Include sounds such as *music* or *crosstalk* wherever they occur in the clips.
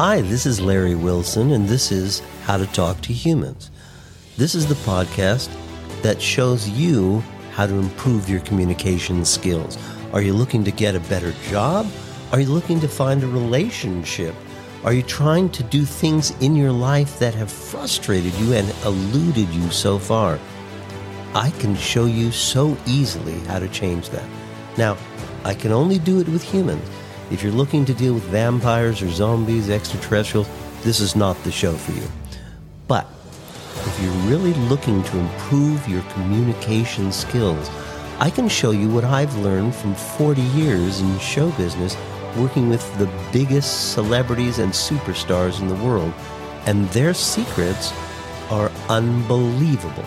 Hi, this is Larry Wilson, and this is How to Talk to Humans. This is the podcast that shows you how to improve your communication skills. Are you looking to get a better job? Are you looking to find a relationship? Are you trying to do things in your life that have frustrated you and eluded you so far? I can show you so easily how to change that. Now, I can only do it with humans. If you're looking to deal with vampires or zombies, extraterrestrials, this is not the show for you. But if you're really looking to improve your communication skills, I can show you what I've learned from 40 years in show business working with the biggest celebrities and superstars in the world, and their secrets are unbelievable.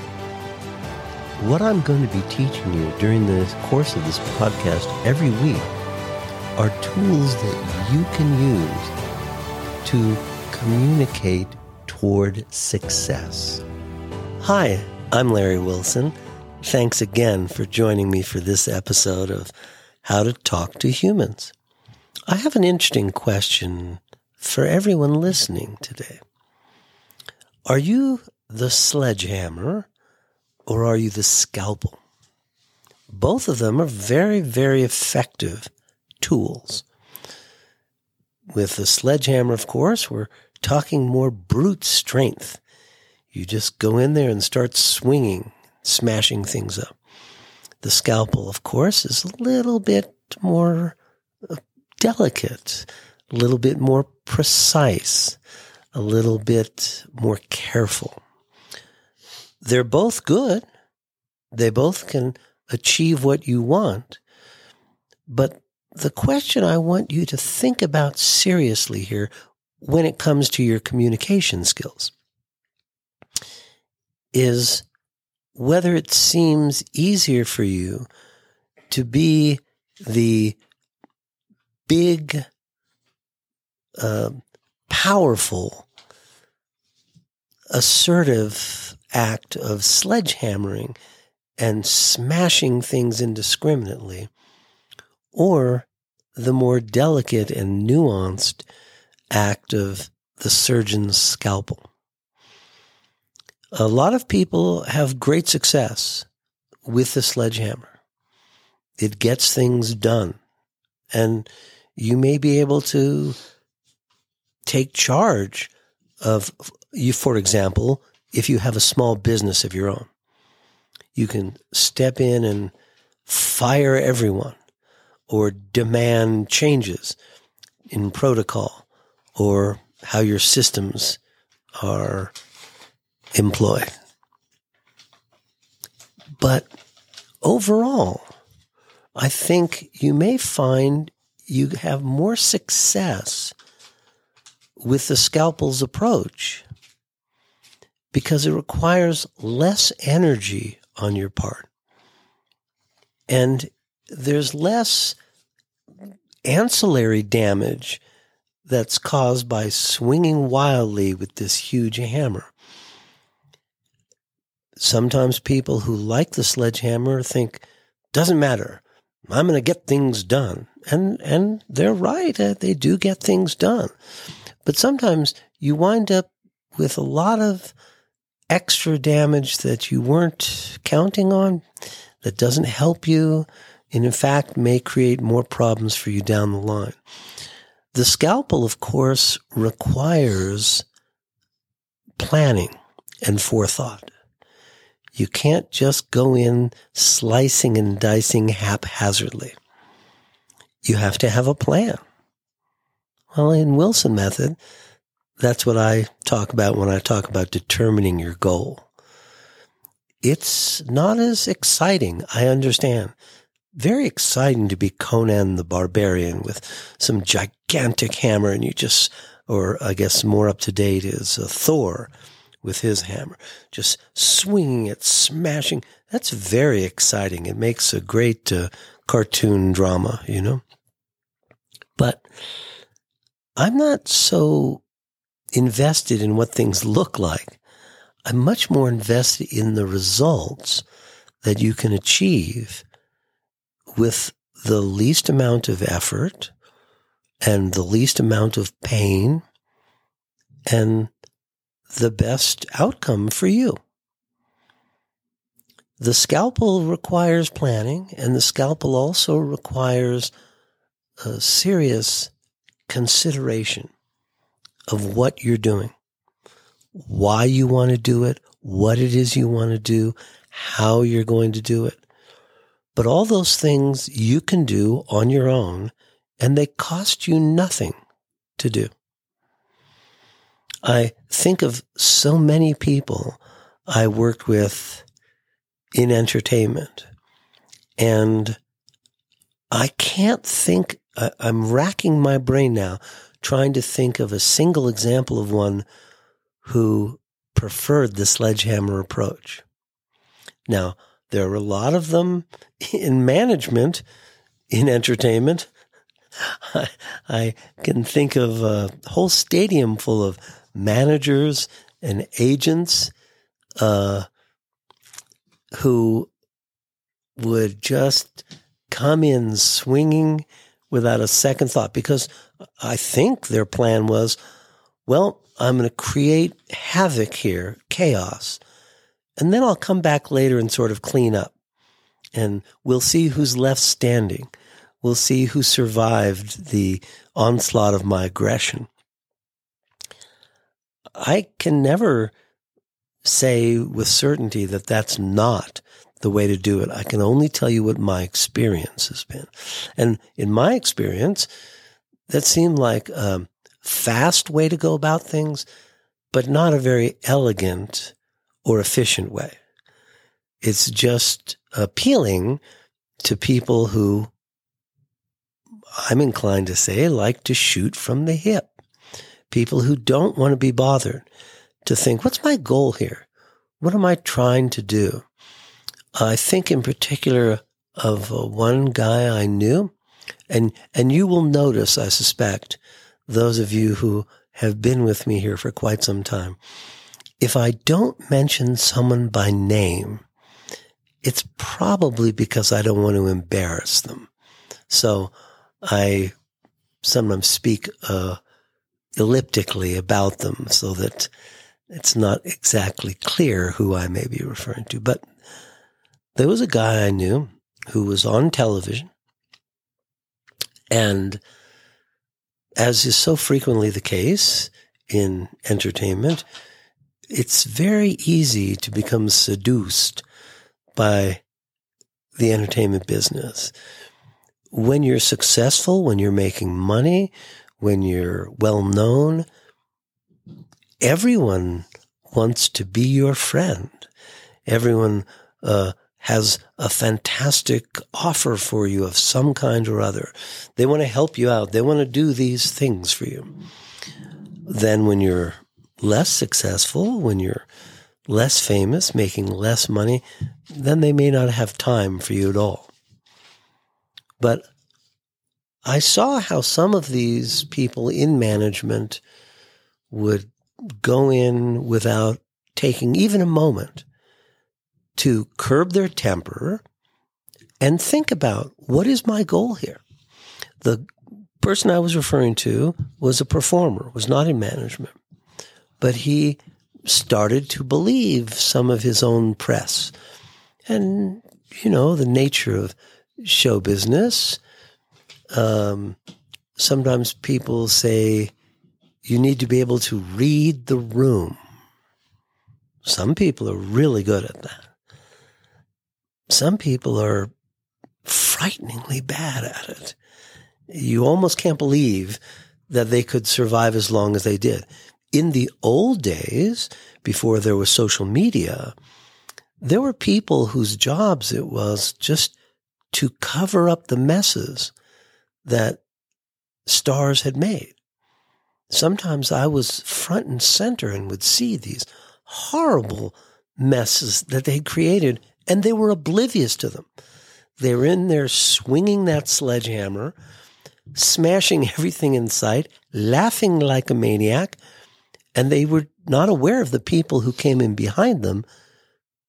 What I'm going to be teaching you during the course of this podcast every week are tools that you can use to communicate toward success. Hi, I'm Larry Wilson. Thanks again for joining me for this episode of How to Talk to Humans. I have an interesting question for everyone listening today. Are you the sledgehammer or are you the scalpel? Both of them are very, very effective tools. With the sledgehammer, of course, we're talking more brute strength. You just go in there and start swinging, smashing things up. The scalpel, of course, is a little bit more uh, delicate, a little bit more precise, a little bit more careful. They're both good. They both can achieve what you want. But the question I want you to think about seriously here when it comes to your communication skills is whether it seems easier for you to be the big, uh, powerful, assertive act of sledgehammering and smashing things indiscriminately or the more delicate and nuanced act of the surgeon's scalpel. A lot of people have great success with the sledgehammer. It gets things done. And you may be able to take charge of you, for example, if you have a small business of your own, you can step in and fire everyone or demand changes in protocol or how your systems are employed. But overall, I think you may find you have more success with the scalpel's approach because it requires less energy on your part. And there's less ancillary damage that's caused by swinging wildly with this huge hammer. Sometimes people who like the sledgehammer think, doesn't matter. I'm going to get things done. And, and they're right. Uh, they do get things done. But sometimes you wind up with a lot of extra damage that you weren't counting on that doesn't help you and in fact may create more problems for you down the line. The scalpel, of course, requires planning and forethought. You can't just go in slicing and dicing haphazardly. You have to have a plan. Well, in Wilson method, that's what I talk about when I talk about determining your goal. It's not as exciting, I understand very exciting to be Conan the Barbarian with some gigantic hammer, and you just, or I guess more up to date is uh, Thor with his hammer, just swinging it, smashing. That's very exciting. It makes a great uh, cartoon drama, you know? But I'm not so invested in what things look like. I'm much more invested in the results that you can achieve with the least amount of effort and the least amount of pain and the best outcome for you. The scalpel requires planning, and the scalpel also requires a serious consideration of what you're doing, why you want to do it, what it is you want to do, how you're going to do it. But all those things you can do on your own, and they cost you nothing to do. I think of so many people I worked with in entertainment, and I can't think, I'm racking my brain now trying to think of a single example of one who preferred the sledgehammer approach. Now, there are a lot of them in management, in entertainment. I, I can think of a whole stadium full of managers and agents uh, who would just come in swinging without a second thought because I think their plan was, well, I'm going to create havoc here, chaos, and then I'll come back later and sort of clean up. And we'll see who's left standing. We'll see who survived the onslaught of my aggression. I can never say with certainty that that's not the way to do it. I can only tell you what my experience has been. And in my experience, that seemed like a fast way to go about things, but not a very elegant or efficient way. It's just appealing to people who I'm inclined to say like to shoot from the hip. People who don't want to be bothered to think, what's my goal here? What am I trying to do? I think in particular of uh, one guy I knew, and and you will notice, I suspect, those of you who have been with me here for quite some time, if I don't mention someone by name, it's probably because I don't want to embarrass them. So I sometimes speak uh, elliptically about them so that it's not exactly clear who I may be referring to. But there was a guy I knew who was on television. And as is so frequently the case in entertainment, it's very easy to become seduced by the entertainment business. When you're successful, when you're making money, when you're well known, everyone wants to be your friend. Everyone uh, has a fantastic offer for you of some kind or other. They want to help you out. They want to do these things for you. Then when you're less successful, when you're less famous, making less money, then they may not have time for you at all. But I saw how some of these people in management would go in without taking even a moment to curb their temper and think about what is my goal here? The person I was referring to was a performer, was not in management, but he started to believe some of his own press. And, you know, the nature of show business. Um, sometimes people say you need to be able to read the room. Some people are really good at that. Some people are frighteningly bad at it. You almost can't believe that they could survive as long as they did. In the old days, before there was social media, there were people whose jobs it was just to cover up the messes that stars had made. Sometimes I was front and center and would see these horrible messes that they had created and they were oblivious to them. They were in there swinging that sledgehammer, smashing *laughs* everything in sight, laughing like a maniac, and they were not aware of the people who came in behind them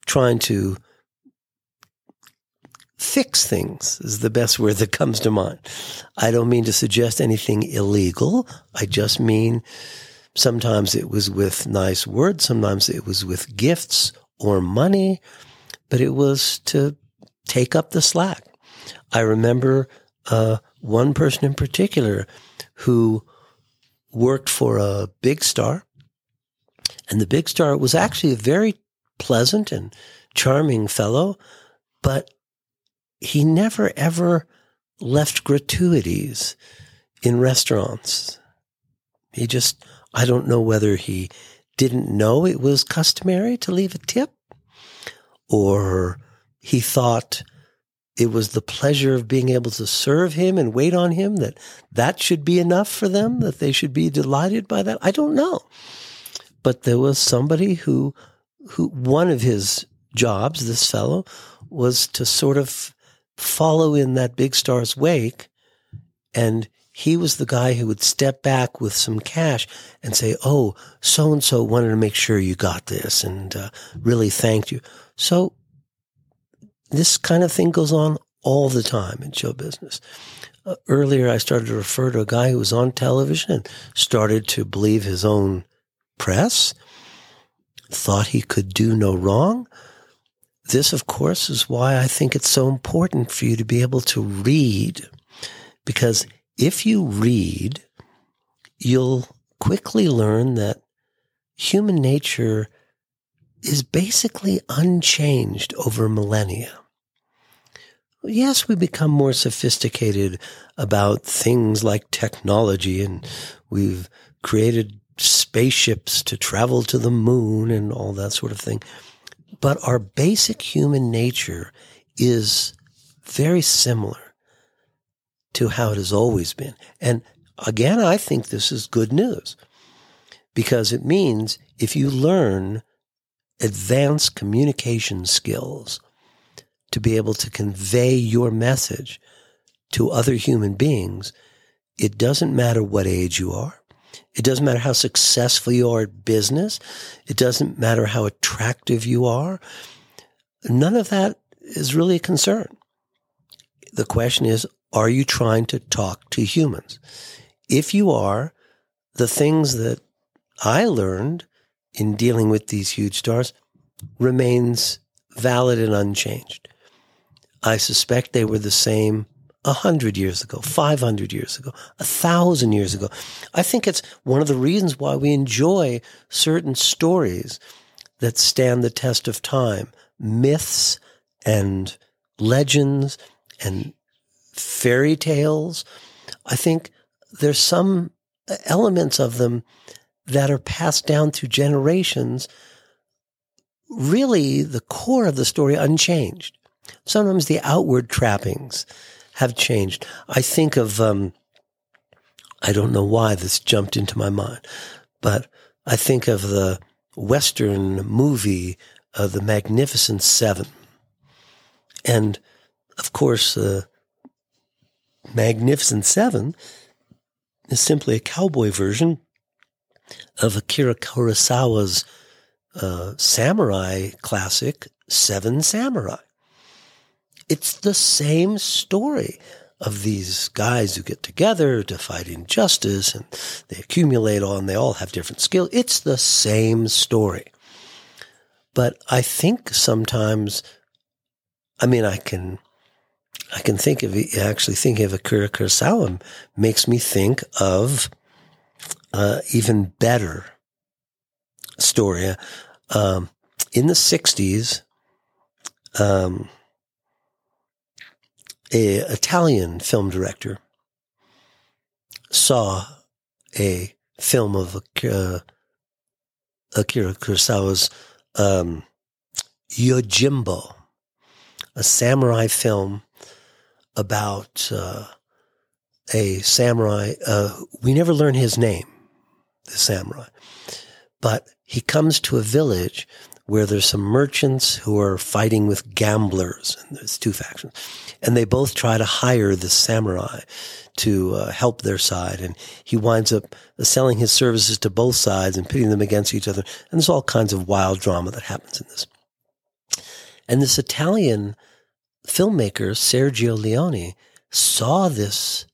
trying to fix things is the best word that comes to mind. I don't mean to suggest anything illegal. I just mean Sometimes it was with nice words. Sometimes it was with gifts or money, but it was to take up the slack. I remember uh, one person in particular who worked for a big star. And the big star was actually a very pleasant and charming fellow, but he never ever left gratuities in restaurants. He just, I don't know whether he didn't know it was customary to leave a tip or he thought it was the pleasure of being able to serve him and wait on him that that should be enough for them that they should be delighted by that i don't know but there was somebody who who one of his jobs this fellow was to sort of follow in that big star's wake and he was the guy who would step back with some cash and say, "Oh, so and so wanted to make sure you got this, and uh, really thanked you." So this kind of thing goes on all the time in show business. Uh, earlier, I started to refer to a guy who was on television and started to believe his own press, thought he could do no wrong. This, of course, is why I think it's so important for you to be able to read, because if you read, you'll quickly learn that human nature is basically unchanged over millennia. Yes, we become more sophisticated about things like technology and we've created spaceships to travel to the moon and all that sort of thing. But our basic human nature is very similar to how it has always been. And again, I think this is good news because it means if you learn advanced communication skills, to be able to convey your message to other human beings, it doesn't matter what age you are. It doesn't matter how successful you are at business. It doesn't matter how attractive you are. None of that is really a concern. The question is, are you trying to talk to humans? If you are, the things that I learned in dealing with these huge stars remains valid and unchanged. I suspect they were the same a hundred years ago, 500 years ago, a thousand years ago. I think it's one of the reasons why we enjoy certain stories that stand the test of time, myths and legends and fairy tales. I think there's some elements of them that are passed down through generations, really the core of the story unchanged. Sometimes the outward trappings have changed. I think of, um, I don't know why this jumped into my mind, but I think of the Western movie, uh, The Magnificent Seven. And of course, the uh, Magnificent Seven is simply a cowboy version of Akira Kurosawa's uh, samurai classic, Seven Samurai. It's the same story of these guys who get together to fight injustice and they accumulate all and they all have different skills. It's the same story. But I think sometimes, I mean, I can, I can think of actually thinking of Akira Kurosawa makes me think of uh, even better story. Um, in the 60s, um, a Italian film director saw a film of uh, Akira Kurosawa's um, Yojimbo, a samurai film about uh, a samurai. Uh, we never learn his name, the samurai, but he comes to a village where there's some merchants who are fighting with gamblers, and there's two factions, and they both try to hire the samurai to uh, help their side, and he winds up selling his services to both sides and pitting them against each other, and there's all kinds of wild drama that happens in this. And this Italian filmmaker, Sergio Leone, saw this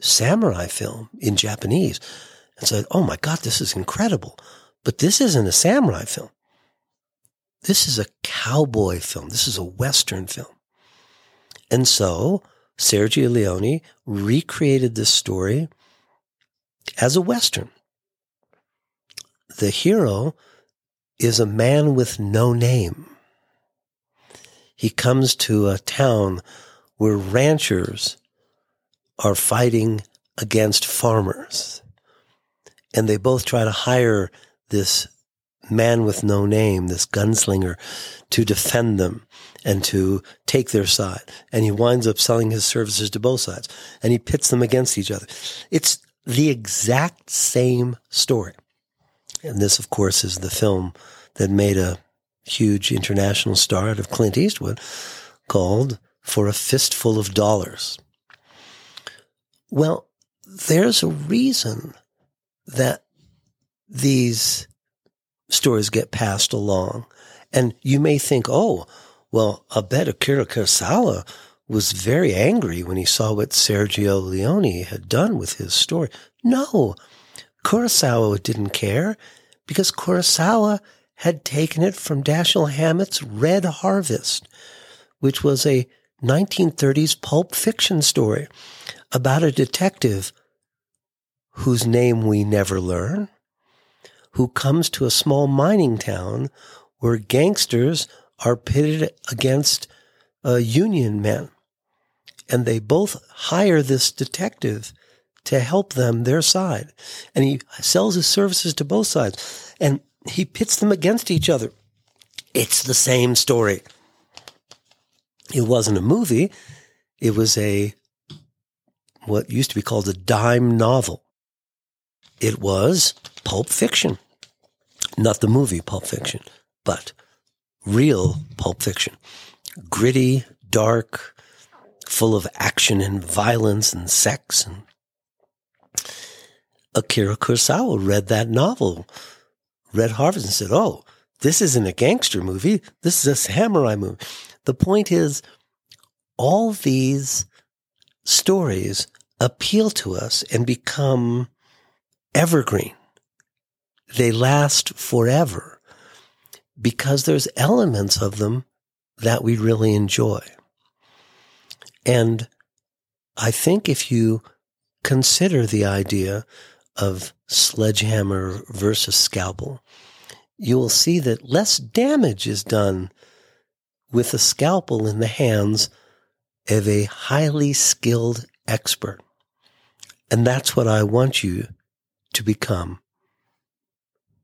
samurai film in Japanese and said, Oh my God, this is incredible. But this isn't a samurai film. This is a cowboy film. This is a Western film. And so Sergio Leone recreated this story as a Western. The hero is a man with no name. He comes to a town where ranchers are fighting against farmers. And they both try to hire this man with no name, this gunslinger, to defend them and to take their side. And he winds up selling his services to both sides and he pits them against each other. It's the exact same story. And this, of course, is the film that made a huge international star out of Clint Eastwood called For a Fistful of Dollars. Well, there's a reason that these stories get passed along. And you may think, oh, well, I bet Akira Kurosawa was very angry when he saw what Sergio Leone had done with his story. No, Kurosawa didn't care because Kurosawa had taken it from Dashiell Hammett's Red Harvest, which was a 1930s pulp fiction story about a detective whose name we never learn, who comes to a small mining town where gangsters are pitted against uh, union men. And they both hire this detective to help them their side. And he sells his services to both sides. And he pits them against each other. It's the same story. It wasn't a movie. It was a, what used to be called a dime novel. It was Pulp Fiction. Not the movie Pulp Fiction, but real Pulp Fiction. Gritty, dark, full of action and violence and sex. And Akira Kurosawa read that novel Red Harvest and said, Oh, this isn't a gangster movie. This is a samurai movie. The point is, all these stories appeal to us and become evergreen. They last forever because there's elements of them that we really enjoy. And I think if you consider the idea of sledgehammer versus scalpel, you will see that less damage is done with a scalpel in the hands of a highly skilled expert. And that's what I want you to become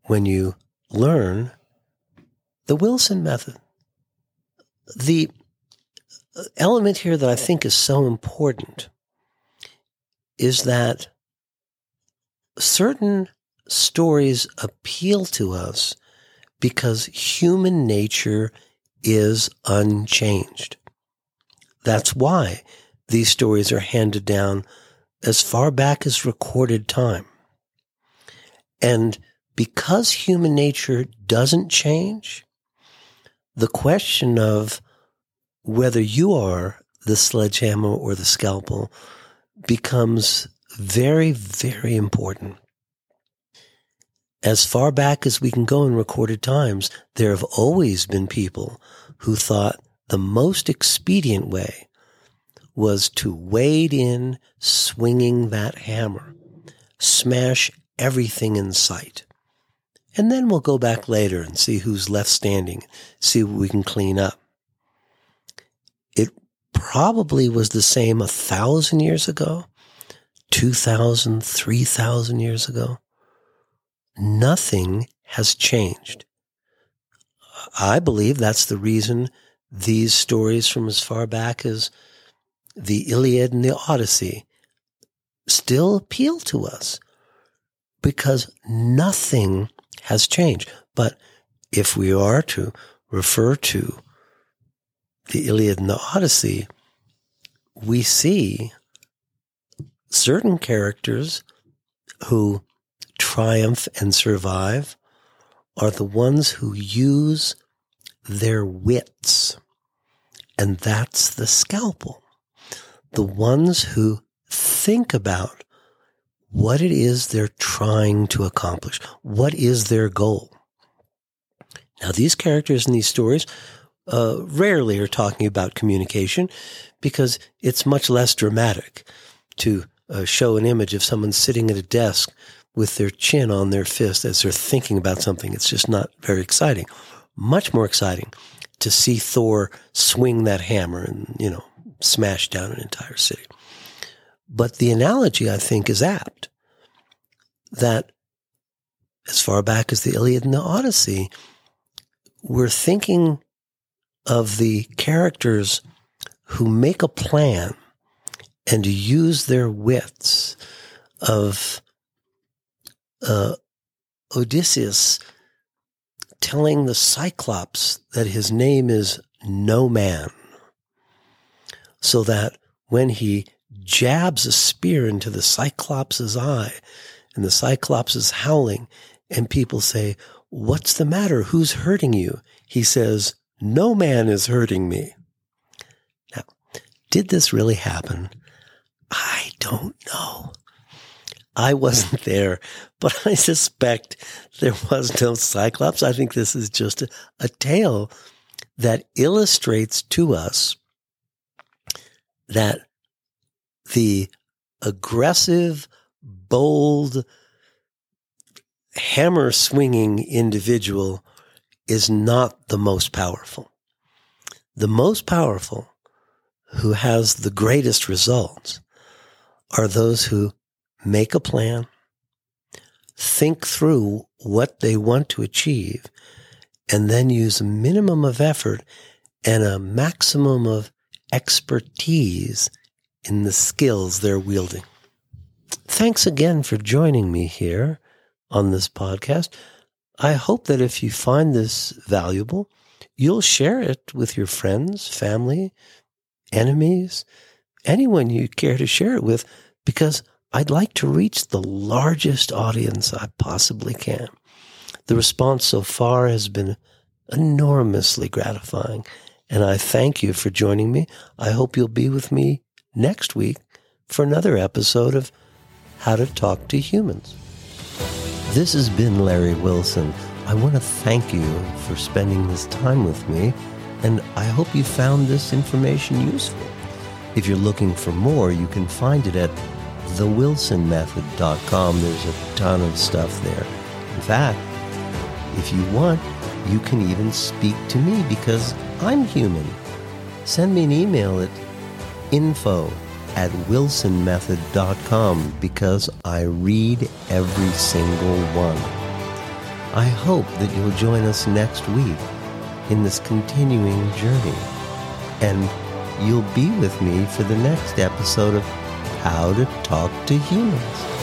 when you learn the Wilson method. The element here that I think is so important is that certain stories appeal to us because human nature is unchanged. That's why these stories are handed down as far back as recorded time. And because human nature doesn't change, the question of whether you are the sledgehammer or the scalpel becomes very, very important. As far back as we can go in recorded times, there have always been people who thought the most expedient way was to wade in swinging that hammer, smash everything in sight. And then we'll go back later and see who's left standing, see what we can clean up. It probably was the same a thousand years ago 2,000, 3,000 years ago. Nothing has changed. I believe that's the reason these stories from as far back as the Iliad and the Odyssey still appeal to us because nothing has changed. But if we are to refer to the Iliad and the Odyssey, we see certain characters who triumph and survive are the ones who use their wits. And that's the scalpel. The ones who think about what it is they're trying to accomplish. What is their goal? Now, these characters in these stories uh, rarely are talking about communication because it's much less dramatic to uh, show an image of someone sitting at a desk with their chin on their fist as they're thinking about something. It's just not very exciting. Much more exciting to see Thor swing that hammer and, you know, smash down an entire city. But the analogy, I think, is apt. That as far back as the Iliad and the Odyssey, we're thinking of the characters who make a plan and use their wits of uh, Odysseus telling the Cyclops that his name is No Man, so that when he jabs a spear into the Cyclops' eye and the Cyclops is howling, and people say, What's the matter? Who's hurting you? He says, No man is hurting me. Now, did this really happen? I don't know. I wasn't there, but I suspect there was no Cyclops. I think this is just a, a tale that illustrates to us that the aggressive, bold, hammer swinging individual is not the most powerful. The most powerful, who has the greatest results, are those who make a plan, think through what they want to achieve, and then use a minimum of effort and a maximum of expertise in the skills they're wielding. Thanks again for joining me here on this podcast. I hope that if you find this valuable, you'll share it with your friends, family, enemies, anyone you care to share it with, because I'd like to reach the largest audience I possibly can. The response so far has been enormously gratifying, and I thank you for joining me. I hope you'll be with me next week for another episode of How to Talk to Humans. This has been Larry Wilson. I want to thank you for spending this time with me, and I hope you found this information useful. If you're looking for more, you can find it at thewilsonmethod.com. There's a ton of stuff there. In fact, if you want, you can even speak to me because I'm human. Send me an email at info at wilsonmethod.com because I read every single one. I hope that you'll join us next week in this continuing journey. And you'll be with me for the next episode of how to talk to humans.